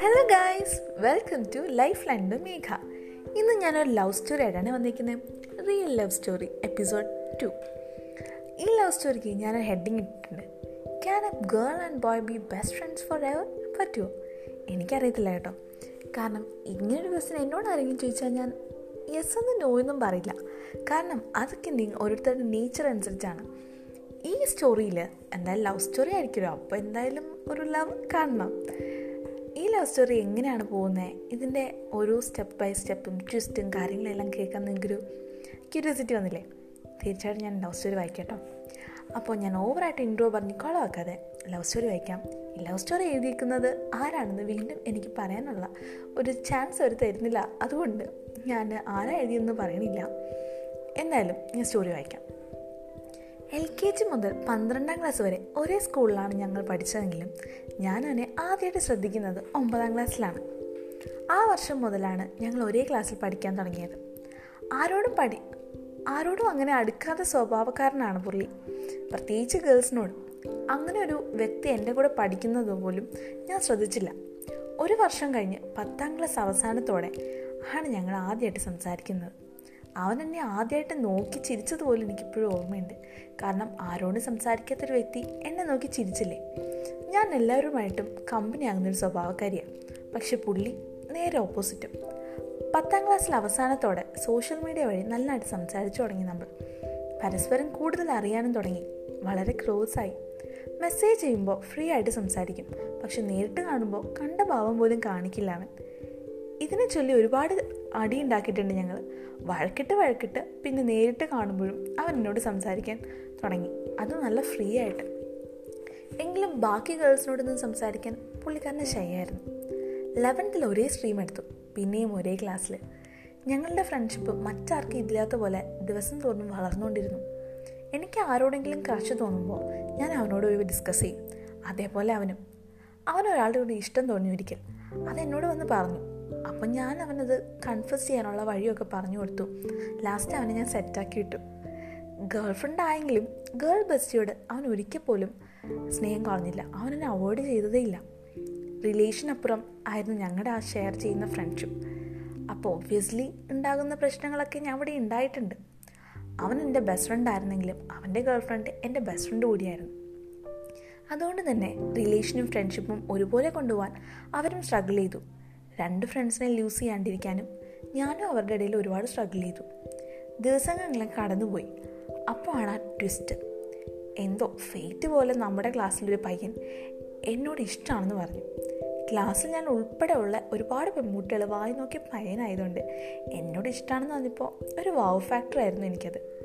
Hello guys welcome to life line Megha ഇന്ന് ഞാനൊരു love story ആയിട്ടാണ് വന്നിരിക്കുന്നത് real love story episode two ഈ ലവ് സ്റ്റോറിക്ക് ഞാനൊരു ഹെഡിങ് ഇട്ടിട്ടുണ്ട്. Can a girl and boy be best friends for ever പറ്റുമോ എനിക്കറിയത്തില്ല കേട്ടോ. കാരണം ഇങ്ങനൊരു ക്വസ്റ്റ്യൻ എന്നോട് ആരെങ്കിലും ചോദിച്ചാൽ ഞാൻ യെസ് എന്നും നോ എന്നും പറയില്ല. കാരണം അതൊക്കെ ഓരോരുത്തരുടെ നേച്ചർ അനുസരിച്ചാണ്. ഈ സ്റ്റോറിയിൽ എന്തായാലും ലവ് സ്റ്റോറി ആയിരിക്കുമല്ലോ. അപ്പോൾ എന്തായാലും ഒരു ലവ് കാണണം. ഈ ലവ് സ്റ്റോറി എങ്ങനെയാണ് പോകുന്നത് ഇതിന്റെ ഓരോ സ്റ്റെപ്പ് ബൈ സ്റ്റെപ്പും ട്വിസ്റ്റും കാര്യങ്ങളെല്ലാം കേൾക്കാൻ നിങ്ങൾക്കൊരു ക്യൂരിയോസിറ്റി വന്നില്ലേ? തീർച്ചയായിട്ടും ഞാൻ ലവ് സ്റ്റോറി വായിക്കട്ടോ. അപ്പോൾ ഞാൻ ഓവറായിട്ട് ഇൻട്രോ പറഞ്ഞ് കൊളവാക്കാതെ ലവ് സ്റ്റോറി വായിക്കാം. ഈ ലവ് സ്റ്റോറി എഴുതിയിരിക്കുന്നത് ആരാണെന്ന് വീണ്ടും എനിക്ക് പറയാനുള്ള ഒരു ചാൻസ് അവർ തരുന്നില്ല. അതുകൊണ്ട് ഞാൻ ആരാ എഴുതിയെന്ന് പറയണില്ല. എന്തായാലും ഞാൻ സ്റ്റോറി വായിക്കാം. എൽ കെ ജി മുതൽ പന്ത്രണ്ടാം ക്ലാസ് വരെ ഒരേ സ്കൂളിലാണ് ഞങ്ങൾ പഠിച്ചതെങ്കിലും ഞാൻ അവനെ ആദ്യമായിട്ട് ശ്രദ്ധിക്കുന്നത് ഒമ്പതാം ക്ലാസ്സിലാണ്. ആ വർഷം മുതലാണ് ഞങ്ങൾ ഒരേ ക്ലാസ്സിൽ പഠിക്കാൻ തുടങ്ങിയത്. ആരോടും പഠി ആരോടും അങ്ങനെ അടുക്കാത്ത സ്വഭാവക്കാരനാണ് പുള്ളി. പ്രത്യേകിച്ച് ഗേൾസിനോട്. അങ്ങനെ ഒരു വ്യക്തി എന്റെ കൂടെ പഠിക്കുന്നത് പോലും ഞാൻ ശ്രദ്ധിച്ചില്ല. ഒരു വർഷം കഴിഞ്ഞ് പത്താം ക്ലാസ് അവസാനത്തോടെ ആണ് ഞങ്ങൾ ആദ്യമായിട്ട് സംസാരിക്കുന്നത്. അവൻ എന്നെ ആദ്യമായിട്ട് നോക്കി ചിരിച്ചതുപോലെ എനിക്കിപ്പോഴും ഓർമ്മയുണ്ട്. കാരണം ആരോടും സംസാരിക്കാത്തൊരു വ്യക്തി എന്നെ നോക്കി ചിരിച്ചില്ലേ? ഞാൻ എല്ലാവരുമായിട്ടും കമ്പനി ആകുന്നൊരു സ്വഭാവക്കാരിയാണ് പക്ഷെ പുള്ളി നേരെ ഓപ്പോസിറ്റും പത്താം ക്ലാസ്സിൽ അവസാനത്തോടെ സോഷ്യൽ മീഡിയ വഴി നല്ലതായിട്ട് സംസാരിച്ചു തുടങ്ങി നമ്മൾ പരസ്പരം കൂടുതൽ അറിയാനും തുടങ്ങി. വളരെ ക്ലോസായി മെസ്സേജ് ചെയ്യുമ്പോൾ ഫ്രീ ആയിട്ട് സംസാരിക്കും. പക്ഷെ നേരിട്ട് കാണുമ്പോൾ കണ്ട ഭാവം പോലും കാണിക്കില്ല അവൻ. ഇതിനെ ചൊല്ലി ഒരുപാട് അടി ഉണ്ടാക്കിയിട്ടുണ്ട് ഞങ്ങൾ വഴക്കിട്ട് വഴക്കിട്ട് പിന്നെ നേരിട്ട് കാണുമ്പോഴും അവൻ എന്നോട് സംസാരിക്കാൻ തുടങ്ങി. അത് നല്ല ഫ്രീ ആയിട്ട്. എങ്കിലും ബാക്കി ഗേൾസിനോടൊന്നും സംസാരിക്കാൻ പുള്ളിക്കാരന് ശയായിരുന്നു ലെവൻത്തിൽ ഒരേ സ്ട്രീം എടുത്തു. പിന്നെയും ഒരേ ക്ലാസ്സിൽ ഞങ്ങളുടെ ഫ്രണ്ട്ഷിപ്പ് മറ്റാർക്കും ഇല്ലാത്ത പോലെ ദിവസം തോറും വളർന്നുകൊണ്ടിരുന്നു. എനിക്ക് ആരോടെങ്കിലും ക്രഷ് തോന്നുമ്പോൾ ഞാൻ അവനോട് ഒരു ഡിസ്കസ് ചെയ്യും. അതേപോലെ അവനും. അവൻ ഒരാളുടെ കൂടി ഇഷ്ടം തോന്നി ഒരിക്കൽ. അത് എന്നോട് വന്ന് പറഞ്ഞു. അപ്പം ഞാൻ അവനത് കൺഫ്യസ് ചെയ്യാനുള്ള വഴിയൊക്കെ പറഞ്ഞു കൊടുത്തു. ലാസ്റ്റ് അവനെ ഞാൻ സെറ്റാക്കി ഇട്ടു. ഗേൾ ഫ്രണ്ട് ആയെങ്കിലും ഗേൾ ബെസ്റ്റിയോട് അവൻ ഒരിക്കൽ പോലും സ്നേഹം കളഞ്ഞില്ല. അവനെന്നെ അവോയ്ഡ് ചെയ്തതേ ഇല്ല. റിലേഷൻ അപ്പുറം ആയിരുന്നു ഞങ്ങളുടെ ആ ഷെയർ ചെയ്യുന്ന ഫ്രണ്ട്ഷിപ്പ് അപ്പോൾ ഒബ്വിയസ്ലി ഉണ്ടാകുന്ന പ്രശ്നങ്ങളൊക്കെ ഞാൻ അവിടെ ഉണ്ടായിട്ടുണ്ട്. അവൻ എന്റെ ബെസ്റ്റ് ഫ്രണ്ട് ആയിരുന്നെങ്കിലും അവന്റെ ഗേൾ ഫ്രണ്ട് എന്റെ ബെസ്റ്റ് ഫ്രണ്ട് കൂടിയായിരുന്നു. അതുകൊണ്ട് തന്നെ റിലേഷനും ഫ്രണ്ട്ഷിപ്പും ഒരുപോലെ കൊണ്ടുപോകാൻ അവരും സ്ട്രഗിൾ ചെയ്തു. രണ്ട് ഫ്രണ്ട്സിനെ ലൂസ് ചെയ്യാണ്ടിരിക്കാനും ഞാനും അവരുടെ ഇടയിൽ ഒരുപാട് സ്ട്രഗിൾ ചെയ്തു. ദിവസങ്ങളെല്ലാം കടന്നുപോയി. അപ്പോഴാണ് ആ ട്വിസ്റ്റ് എന്തോ ഫെയ്റ്റ് പോലെ നമ്മുടെ ക്ലാസ്സിലൊരു പയ്യൻ എന്നോട് ഇഷ്ടമാണെന്ന് പറഞ്ഞു. ക്ലാസ്സിൽ ഞാൻ ഉൾപ്പെടെയുള്ള ഒരുപാട് പെൺകുട്ടികൾ വായി നോക്കിയ പയ്യനായതുകൊണ്ട് എന്നോട് ഇഷ്ടമാണെന്ന് പറഞ്ഞപ്പോൾ ഒരു വാവ് ഫാക്ടർ ആയിരുന്നു എനിക്കത്.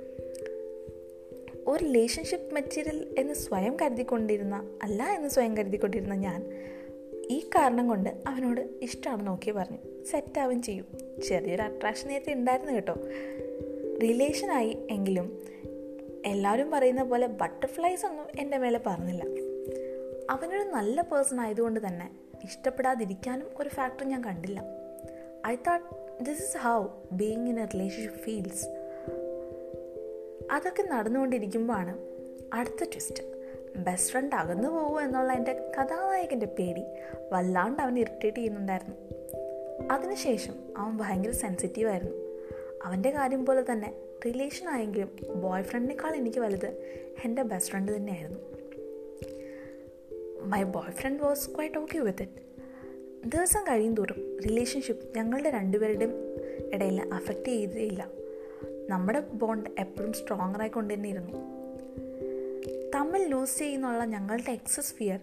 ഒരു റിലേഷൻഷിപ്പ് മെറ്റീരിയൽ എന്ന് സ്വയം കരുതിക്കൊണ്ടിരുന്ന അല്ല എന്ന് സ്വയം കരുതിക്കൊണ്ടിരുന്ന ഞാൻ ഈ കാരണം കൊണ്ട് അവനോട് ഇഷ്ടമാണ് നോക്കി പറഞ്ഞു. സെറ്റാവും ചെയ്യും. ചെറിയൊരു അട്രാക്ഷൻ നേരത്തെ ഉണ്ടായിരുന്നു കേട്ടോ. റിലേഷനായി എങ്കിലും എല്ലാവരും പറയുന്ന പോലെ ബട്ടർഫ്ലൈസ് ഒന്നും എന്റെ മേലെ പറഞ്ഞില്ല. അവനൊരു നല്ല പേഴ്സൺ ആയതുകൊണ്ട് തന്നെ ഇഷ്ടപ്പെടാതിരിക്കാനും ഒരു ഫാക്ടർ ഞാൻ കണ്ടില്ല. I thought this is how being in a relationship feels അതൊക്കെ നടന്നുകൊണ്ടിരിക്കുമ്പോഴാണ് അടുത്ത ട്വിസ്റ്റ് ബെസ്റ്റ് ഫ്രണ്ട് അകന്നു പോകുമോ എന്നുള്ള എന്റെ കഥാനായകന്റെ പേടി. വല്ലാണ്ട് അവൻ ഇറിറ്റേറ്റ് ചെയ്യുന്നുണ്ടായിരുന്നു. അതിനുശേഷം അവൻ ഭയങ്കര സെൻസിറ്റീവ് ആയിരുന്നു. അവന്റെ കാര്യം പോലെ തന്നെ റിലേഷൻ ആയെങ്കിലും ബോയ് ഫ്രണ്ടിനേക്കാൾ എനിക്ക് വലുത് എന്റെ ബെസ്റ്റ് ഫ്രണ്ട് തന്നെയായിരുന്നു. My boy friend was quite okay with it ദിവസം കഴിയും തോറും റിലേഷൻഷിപ്പ് ഞങ്ങളുടെ രണ്ടുപേരുടെയും ഇടയിൽ അഫക്റ്റ് ചെയ്തേയില്ല. നമ്മുടെ ബോണ്ട് എപ്പോഴും സ്ട്രോങ്ങർ ആയിക്കൊണ്ട് തമ്മിൽ ലൂസ് ചെയ്യുന്നുള്ള ഞങ്ങളുടെ എക്സസ് ഫിയർ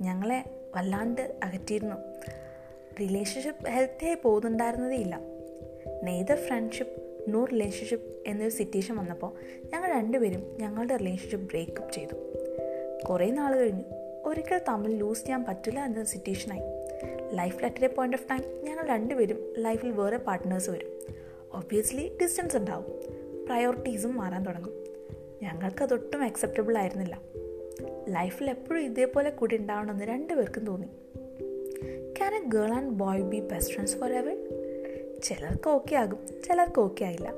ഞങ്ങളെ വല്ലാണ്ട് അകറ്റിയിരുന്നു. റിലേഷൻഷിപ്പ് ഹെൽത്തിയായി പോകുന്നുണ്ടായിരുന്നതേ ഇല്ല. നെയ്തർ ഫ്രണ്ട്ഷിപ്പ് നോ റിലേഷൻഷിപ്പ് എന്നൊരു സിറ്റുവേഷൻ വന്നപ്പോൾ ഞങ്ങൾ രണ്ടുപേരും ഞങ്ങളുടെ റിലേഷൻഷിപ്പ് ബ്രേക്കപ്പ് ചെയ്തു. കുറേ നാൾ കഴിഞ്ഞു. ഒരിക്കൽ തമ്മിൽ ലൂസ് ചെയ്യാൻ പറ്റില്ല എന്ന സിറ്റുവേഷനായി ലൈഫിൽ at a point of time ഞങ്ങൾ രണ്ടുപേരും ലൈഫിൽ വേറെ പാർട്ട്നേഴ്സ് വരും. ഒബ്വിയസ്ലി ഡിസ്റ്റൻസ് ഉണ്ടാവും. പ്രയോറിറ്റീസും മാറാൻ തുടങ്ങും. ഞങ്ങൾക്ക് അതൊട്ടും അക്സെപ്റ്റബിൾ ആയിരുന്നില്ല ലൈഫിൽ എപ്പോഴും ഇതേപോലെ കൂടി ഉണ്ടാവണമെന്ന് രണ്ടുപേർക്കും തോന്നി. Can a girl and boy be best friends for ever ചിലർക്ക് ഓക്കെ ആകും ചിലർക്ക് ഓക്കെ ആയില്ല.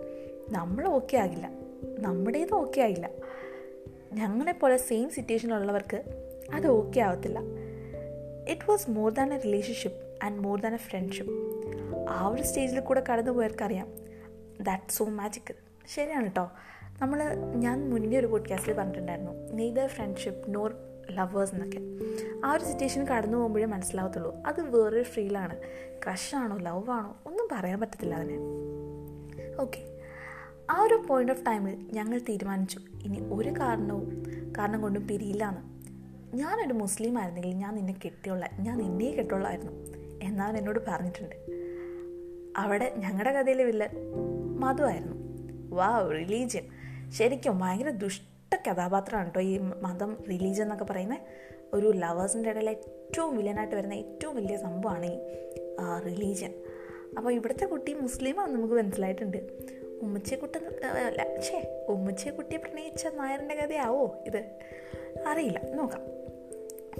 നമ്മൾ ഓക്കെ ആകില്ല നമ്മുടേത് ഓക്കെ ആയില്ല. ഞങ്ങളെപ്പോലെ സെയിം സിറ്റുവേഷനിലുള്ളവർക്ക് അത് ഓക്കെ ആവത്തില്ല. It was more than a relationship and more than a friendship ആ ഒരു സ്റ്റേജിൽ കൂടെ കടന്നു പോയവർക്കറിയാം ദാറ്റ് സോ മാജിക്കൽ ശരിയാണ് കേട്ടോ നമ്മൾ ഞാൻ മുന്നേ ഒരു പോഡ്കാസ്റ്റിൽ പറഞ്ഞിട്ടുണ്ടായിരുന്നു നെയ്തർ ഫ്രണ്ട്ഷിപ്പ് നോർ ലവേഴ്സ് എന്നൊക്കെ. ആ ഒരു സിറ്റുവേഷൻ കടന്നു പോകുമ്പോഴേ മനസ്സിലാവത്തുള്ളൂ അത് വേറൊരു ഫീലാണ് ക്രഷാണോ ലവാണോ ഒന്നും പറയാൻ പറ്റത്തില്ല അതിനെ. ഓക്കെ ആ ഒരു പോയിന്റ് ഓഫ് ടൈമിൽ ഞങ്ങൾ തീരുമാനിച്ചു ഇനി ഒരു കാരണവും കാരണം കൊണ്ടും പിരിയില്ല എന്ന്. ഞാനൊരു മുസ്ലിം ആയിരുന്നെങ്കിൽ ഞാൻ നിന്നെ കെട്ടിയുള്ള ഞാൻ നിന്നെ കെട്ടുള്ളായിരുന്നു എന്നാണ് എന്നോട് പറഞ്ഞിട്ടുണ്ട്. അവിടെ ഞങ്ങളുടെ കഥയിലെ വില്ലൻ മധുവായിരുന്നു വാ റിലീജിയൻ ശരിക്കും ഭയങ്കര ദുഷ്ട കഥാപാത്രമാണ് കേട്ടോ ഈ മതം റിലീജിയൻ എന്നൊക്കെ പറയുന്ന ഒരു ലവേഴ്സിന്റെ ഇടയിൽ ഏറ്റവും വില്ലനായിട്ട് വരുന്ന ഏറ്റവും വലിയ സംഭവമാണ് ഈ റിലീജിയൻ അപ്പോൾ ഇവിടുത്തെ കുട്ടി മുസ്ലിമാണെന്ന് നമുക്ക് മനസ്സിലായിട്ടുണ്ട്. ഉമ്മച്ചിയെക്കുട്ടി അല്ല ഛേ ഉമ്മച്ചിയെക്കുട്ടിയെ പ്രണയിച്ച നായറിന്റെ കഥയാവോ ഇത്? അറിയില്ല നോക്കാം.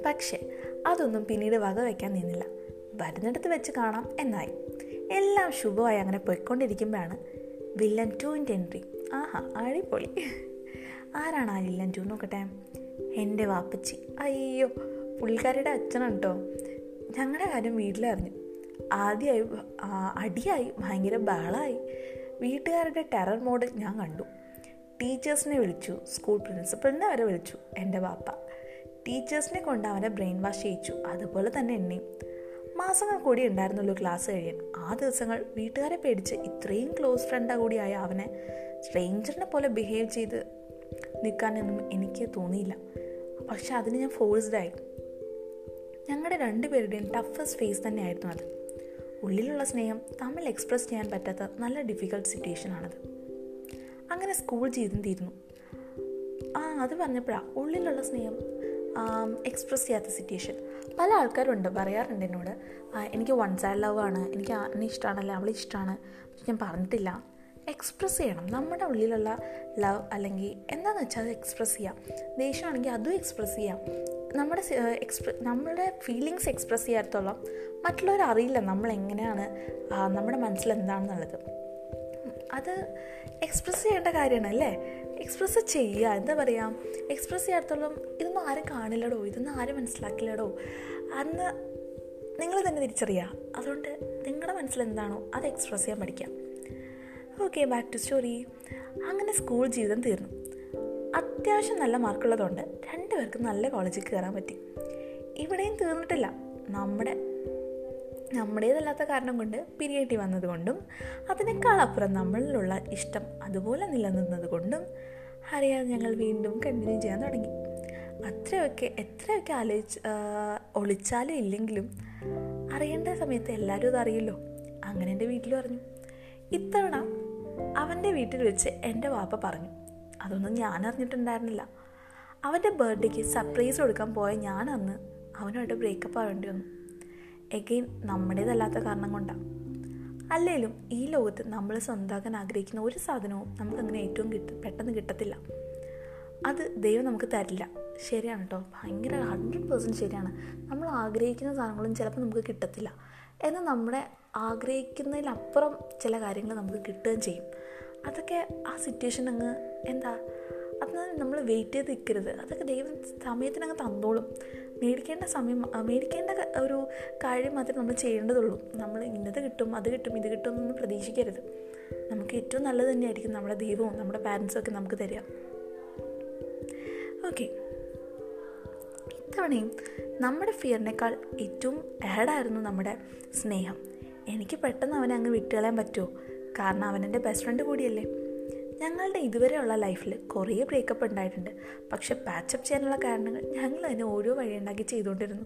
പക്ഷേ അതൊന്നും പിന്നീട് വക വയ്ക്കാൻ നിന്നില്ല. വരുന്നിടത്ത് വെച്ച് കാണാം എന്നായി. എല്ലാം ശുഭമായി അങ്ങനെ പോയിക്കൊണ്ടിരിക്കുമ്പോഴാണ് വില്ലൻ ടുവിന്റെ എൻട്രി ആഹാ അടിപൊളി. ആരാണ് ആ ടു നോക്കട്ടെ. എന്റെ വാപ്പച്ചി. അയ്യോ പുള്ളിക്കാരിയുടെ അച്ഛനാണ് കേട്ടോ ഞങ്ങളുടെ കാര്യം വീട്ടിലറിഞ്ഞു. ആദ്യമായി അടിയായി ഭയങ്കര ബഹളമായി വീട്ടുകാരുടെ ടെറർ മോഡ് ഞാൻ കണ്ടു. ടീച്ചേഴ്സിനെ വിളിച്ചു സ്കൂൾ പ്രിൻസിപ്പലിനെ വരെ വിളിച്ചു എന്റെ വാപ്പ. ടീച്ചേഴ്സിനെ കൊണ്ട് അവനെ ബ്രെയിൻ വാഷ് ചെയ്യിച്ചു അതുപോലെ തന്നെ എന്നെയും. മാസങ്ങൾ കൂടി ഉണ്ടായിരുന്നുള്ളൂ ക്ലാസ് കഴിയാൻ. ആ ദിവസങ്ങൾ വീട്ടുകാരെ പേടിച്ച് ഇത്രയും ക്ലോസ് ഫ്രണ്ടാ കൂടിയായ അവനെ സ്ട്രേഞ്ചറിനെ പോലെ ബിഹേവ് ചെയ്ത് നിൽക്കാനൊന്നും എനിക്ക് തോന്നിയില്ല. പക്ഷെ അതിന് ഞാൻ ഫോഴ്സ്ഡായി ഞങ്ങളുടെ രണ്ടുപേരുടെയും ടഫസ്റ്റ് ഫേസ് തന്നെയായിരുന്നു അത്. ഉള്ളിലുള്ള സ്നേഹം തമ്മിൽ എക്സ്പ്രസ് ചെയ്യാൻ പറ്റാത്ത നല്ല ഡിഫിക്കൽട്ട് സിറ്റുവേഷൻ ആണത്. അങ്ങനെ സ്കൂൾ ജീവിതം തീരുന്നു ആ അത് പറഞ്ഞപ്പോഴാണ് ഉള്ളിലുള്ള സ്നേഹം എക്സ്പ്രസ് ചെയ്യാത്ത സിറ്റുവേഷൻ പല ആൾക്കാരുണ്ട് പറയാറുണ്ട് എന്നോട്. എനിക്ക് വൺ സൈഡ് ലവ് ആണ് എനിക്ക് അന്നെ ഇഷ്ടമാണല്ലേ അവളെ ഇഷ്ടമാണ് ഞാൻ പറഞ്ഞിട്ടില്ല. എക്സ്പ്രസ് ചെയ്യണം. നമ്മുടെ ഉള്ളിലുള്ള ലവ് അല്ലെങ്കിൽ എന്താണെന്ന് വെച്ചാൽ അത് എക്സ്പ്രസ് ചെയ്യാം. ദേഷ്യമാണെങ്കിൽ അതും എക്സ്പ്രസ് ചെയ്യാം. നമ്മുടെ എക്സ്പ്ര നമ്മുടെ ഫീലിങ്സ് എക്സ്പ്രസ് ചെയ്യാത്തോളം മറ്റുള്ളവർ അറിയില്ല നമ്മൾ എങ്ങനെയാണ് നമ്മുടെ മനസ്സിൽ എന്താണെന്നുള്ളത്. അത് എക്സ്പ്രസ് ചെയ്യേണ്ട കാര്യമാണ് അല്ലേ? എക്സ്പ്രസ് ചെയ്യുക. എന്താ പറയുക എക്സ്പ്രസ് ചെയ്യാത്തോളം ഇതൊന്നും ആരും കാണില്ലടോ ഇതൊന്നും ആരും മനസ്സിലാക്കില്ലടോ. അന്ന് നിങ്ങൾ തന്നെ തിരിച്ചറിയുക. അതുകൊണ്ട് നിങ്ങളുടെ മനസ്സിൽ എന്താണോ അത് എക്സ്പ്രസ് ചെയ്യാൻ പഠിക്കാം ഓക്കെ ബാക്ക് ടു സ്റ്റോറി അങ്ങനെ സ്കൂൾ ജീവിതം തീർന്നു. അത്യാവശ്യം നല്ല മാർക്കുള്ളതുകൊണ്ട് രണ്ടുപേർക്കും നല്ല കോളേജിൽ കയറാൻ പറ്റി. ഇവിടെയും തീർന്നിട്ടില്ല. നമ്മുടെ നമ്മുടേതല്ലാത്ത കാരണം കൊണ്ട് പിരിയേണ്ടി വന്നതുകൊണ്ടും അതിനേക്കാൾ അപ്പുറം നമ്മളിലുള്ള ഇഷ്ടം അതുപോലെ നിലനിന്നത് കൊണ്ടും അറിയാതെ ഞങ്ങൾ വീണ്ടും കണ്ടിന്യൂ ചെയ്യാൻ തുടങ്ങി. അത്രയൊക്കെ എത്രയൊക്കെ ആലോചിച്ച് ഒളിച്ചാലും ഇല്ലെങ്കിലും അറിയേണ്ട സമയത്ത് എല്ലാവരും അത് അറിയല്ലോ. അങ്ങനെ എന്റെ വീട്ടിൽ പറഞ്ഞു ഇത്തവണ അവന്റെ വീട്ടിൽ വെച്ച് എന്റെ വാപ്പ പറഞ്ഞു. അതൊന്നും ഞാൻ അറിഞ്ഞിട്ടുണ്ടായിരുന്നില്ല. അവന്റെ ബർത്ത്ഡേക്ക് സർപ്രൈസ് കൊടുക്കാൻ പോയ ഞാൻ അന്ന് അവനോട് ബ്രേക്കപ്പ് ആവേണ്ടി വന്നു. എഗെയിൻ നമ്മുടേതല്ലാത്ത കാരണം കൊണ്ടാണ് അല്ലെങ്കിലും ഈ ലോകത്ത് നമ്മൾ സ്വന്തമാക്കാൻ ആഗ്രഹിക്കുന്ന ഒരു സാധനവും നമുക്കങ്ങനെ ഏറ്റവും കിട്ട പെട്ടെന്ന് കിട്ടത്തില്ല. അത് ദൈവം നമുക്ക് തരില്ല. ശരിയാണ് കേട്ടോ ഭയങ്കര ഹൺഡ്രഡ് പേഴ്സന്റ് ശരിയാണ്. നമ്മൾ ആഗ്രഹിക്കുന്ന സാധനങ്ങളും ചിലപ്പോൾ നമുക്ക് കിട്ടത്തില്ല. എന്നാൽ നമ്മുടെ ആഗ്രഹിക്കുന്നതിലപ്പുറം ചില കാര്യങ്ങൾ നമുക്ക് കിട്ടുകയും ചെയ്യും. അതൊക്കെ ആ സിറ്റുവേഷൻ അങ്ങ് എന്താ? അത് നമ്മൾ വെയിറ്റ് ചെയ്ത് നിൽക്കരുത് അതൊക്കെ ദൈവം സമയത്തിനങ്ങ് തന്നോളും. മേടിക്കേണ്ട സമയം മേടിക്കേണ്ട ഒരു കാര്യം മാത്രമേ നമ്മൾ ചെയ്യേണ്ടതുള്ളൂ. നമ്മൾ ഇന്നത് കിട്ടും അത് കിട്ടും ഇത് കിട്ടും എന്നൊന്നും പ്രതീക്ഷിക്കരുത്. നമുക്ക് ഏറ്റവും നല്ലത് തന്നെയായിരിക്കും നമ്മുടെ ദൈവവും നമ്മുടെ പാരൻസും ഒക്കെ നമുക്ക് തരിക. ഓക്കെ ഇത്തവണയും നമ്മുടെ ഫിയറിനേക്കാൾ ഏറ്റവും ആഡായിരുന്നു നമ്മുടെ സ്നേഹം. എനിക്ക് പെട്ടെന്ന് അവനെ അങ്ങ് വിട്ടുകളയാൻ പറ്റുമോ? കാരണം അവൻ എന്റെ ബെസ്റ്റ് ഫ്രണ്ട് കൂടിയല്ലേ. ഞങ്ങളുടെ ഇതുവരെയുള്ള ലൈഫിൽ കുറേ ബ്രേക്കപ്പ് ഉണ്ടായിട്ടുണ്ട്. പക്ഷെ പാച്ചപ്പ് ചെയ്യാനുള്ള കാരണങ്ങൾ ഞങ്ങൾ അതിനെ ഓരോ വഴിയുണ്ടാക്കി ചെയ്തുകൊണ്ടിരുന്നു.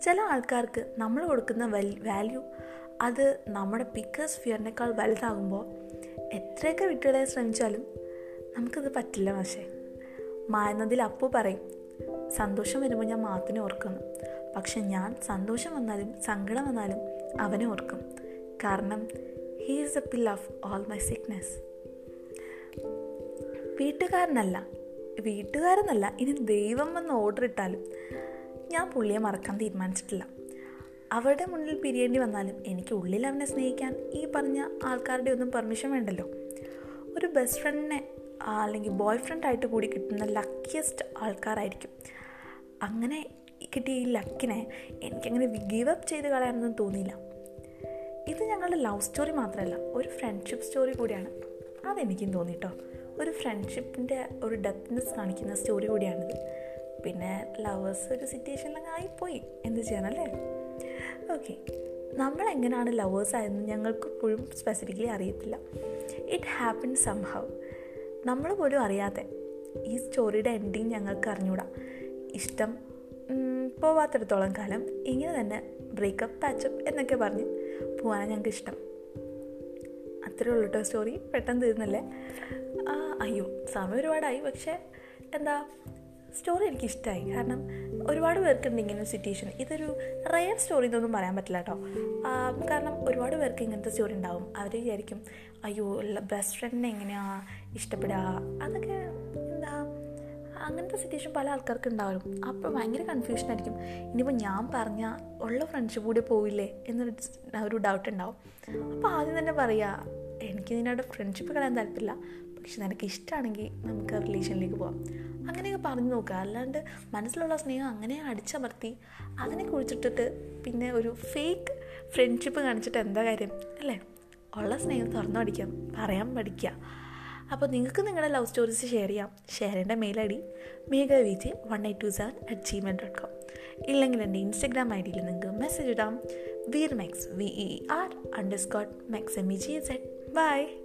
ചില ആൾക്കാർക്ക് നമ്മൾ കൊടുക്കുന്ന വാല്യൂ അത് നമ്മുടെ പിക്കേഴ്സ് ഫിയറിനേക്കാൾ വലുതാകുമ്പോൾ എത്രയൊക്കെ വിട്ടുകളെ ശ്രമിച്ചാലും നമുക്കത് പറ്റില്ല പക്ഷേ മായുന്നതിൽ അപ്പു പറയും സന്തോഷം വരുമ്പോൾ ഞാൻ മാത്തിനെ ഓർക്കുന്നു പക്ഷെ ഞാൻ സന്തോഷം വന്നാലും സങ്കടം വന്നാലും അവനെ ഓർക്കും. കാരണം he is a pill of all my sickness വീട്ടുകാരനല്ല. വീട്ടുകാരെന്നല്ല ഇനി ദൈവം വന്ന് ഓർഡർ ഇട്ടാലും ഞാൻ പുള്ളിയെ മറക്കാൻ തീരുമാനിച്ചിട്ടില്ല. അവരുടെ മുന്നിൽ പിരിയേണ്ടി വന്നാലും എനിക്ക് ഉള്ളിൽ അവനെ സ്നേഹിക്കാൻ ഈ പറഞ്ഞ ആൾക്കാരുടെ ഒന്നും പെർമിഷൻ വേണ്ടല്ലോ. ഒരു ബെസ്റ്റ് ഫ്രണ്ടിനെ അല്ലെങ്കിൽ ബോയ് ഫ്രണ്ടായിട്ട് കൂടി കിട്ടുന്ന ലക്കിയസ്റ്റ് ആൾക്കാരായിരിക്കും. അങ്ങനെ കിട്ടിയ ഈ ലക്കിനെ എനിക്കങ്ങനെ ഗീവ് അപ്പ് ചെയ്ത് കളയാനൊന്നും തോന്നിയില്ല. ഇത് ലവ് സ്റ്റോറി മാത്രമല്ല ഒരു ഫ്രണ്ട്ഷിപ്പ് സ്റ്റോറി കൂടിയാണ്. അതെനിക്കും തോന്നിട്ടോ. ഒരു ഫ്രണ്ട്ഷിപ്പിന്റെ ഒരു ഡെപ്ത്നെസ് കാണിക്കുന്ന സ്റ്റോറി കൂടിയാണിത് പിന്നെ ലവേഴ്സ് ഒരു സിറ്റുവേഷനിലങ്ങ് ആയിപ്പോയി എന്ത് ചെയ്യാനല്ലേ ഓക്കെ നമ്മളെങ്ങനെയാണ് ലവേഴ്സ് ആയതെന്ന് ഞങ്ങൾക്ക് ഇപ്പോഴും സ്പെസിഫിക്കലി അറിയത്തില്ല. ഇറ്റ് ഹാപ്പൻ സംഹൗ നമ്മൾ പോലും അറിയാതെ ഈ സ്റ്റോറിയുടെ എൻഡിങ് ഞങ്ങൾക്ക് അറിഞ്ഞൂടാ. ഇഷ്ടം പോവാത്തിടത്തോളം കാലം ഇങ്ങനെ തന്നെ ബ്രേക്കപ്പ് പാച്ചപ്പ് എന്നൊക്കെ പറഞ്ഞ് പോകാനാണ് ഞങ്ങൾക്ക് ഇഷ്ടം. അത്രേ ഉള്ളൂ കേട്ടോ സ്റ്റോറി പെട്ടെന്ന് തീർന്നല്ലേ? അയ്യോ സമയം ഒരുപാടായി. പക്ഷേ എന്താ സ്റ്റോറി എനിക്ക് ഇഷ്ടമായി കാരണം ഒരുപാട് പേർക്കുണ്ട് ഇങ്ങനെ സിറ്റുവേഷൻ ഇതൊരു റയർ സ്റ്റോറി എന്നൊന്നും പറയാൻ പറ്റില്ല കേട്ടോ. കാരണം ഒരുപാട് പേർക്ക് ഇങ്ങനത്തെ സ്റ്റോറി ഉണ്ടാവും. അവർ വിചാരിക്കും അയ്യോ ബെസ്റ്റ് ഫ്രണ്ടിനെ എങ്ങനെയാണ് ഇഷ്ടപ്പെടുക? അതൊക്കെ അങ്ങനത്തെ സിറ്റുവേഷൻ പല ആൾക്കാർക്ക് ഉണ്ടാവും അപ്പോൾ ഭയങ്കര കൺഫ്യൂഷൻ ആയിരിക്കും. ഇനിയിപ്പോൾ ഞാൻ പറഞ്ഞ ഉള്ള ഫ്രണ്ട്ഷിപ്പ് കൂടി പോവില്ലേ എന്നൊരു ഒരു ഡൗട്ട് ഉണ്ടാവും. അപ്പോൾ ആദ്യം തന്നെ പറയുക എനിക്ക് നിന്നോട് ഫ്രണ്ട്ഷിപ്പ് കളയാൻ താല്പര്യമില്ല. പക്ഷെ നിനക്ക് ഇഷ്ടമാണെങ്കിൽ നമുക്ക് റിലേഷനിലേക്ക് പോവാം. അങ്ങനെയൊക്കെ പറഞ്ഞു നോക്കുക. അല്ലാണ്ട് മനസ്സിലുള്ള സ്നേഹം അങ്ങനെ അടിച്ചമർത്തി അതിനെ കുറിച്ചിട്ടിട്ട് പിന്നെ ഒരു ഫേക്ക് ഫ്രണ്ട്ഷിപ്പ് കാണിച്ചിട്ട് എന്താ കാര്യം? അല്ലേ? ഉള്ള സ്നേഹം തുറന്നു പഠിക്കാം പറയാൻ പഠിക്കുക അപ്പോൾ നിങ്ങൾക്ക് നിങ്ങളുടെ ലവ് സ്റ്റോറീസ് ഷെയർ ചെയ്യാം. ഷെയർ ചെയ്യേണ്ട mail I D Megha V J one eight two seven at Gmail dot com ഇല്ലെങ്കിൽ എന്റെ ഇൻസ്റ്റഗ്രാം ഐ ഡിയിൽ നിങ്ങൾക്ക് മെസ്സേജ് ഇടാം. Veer മെക്സ് V E R underscore മെക്സ് M E G set by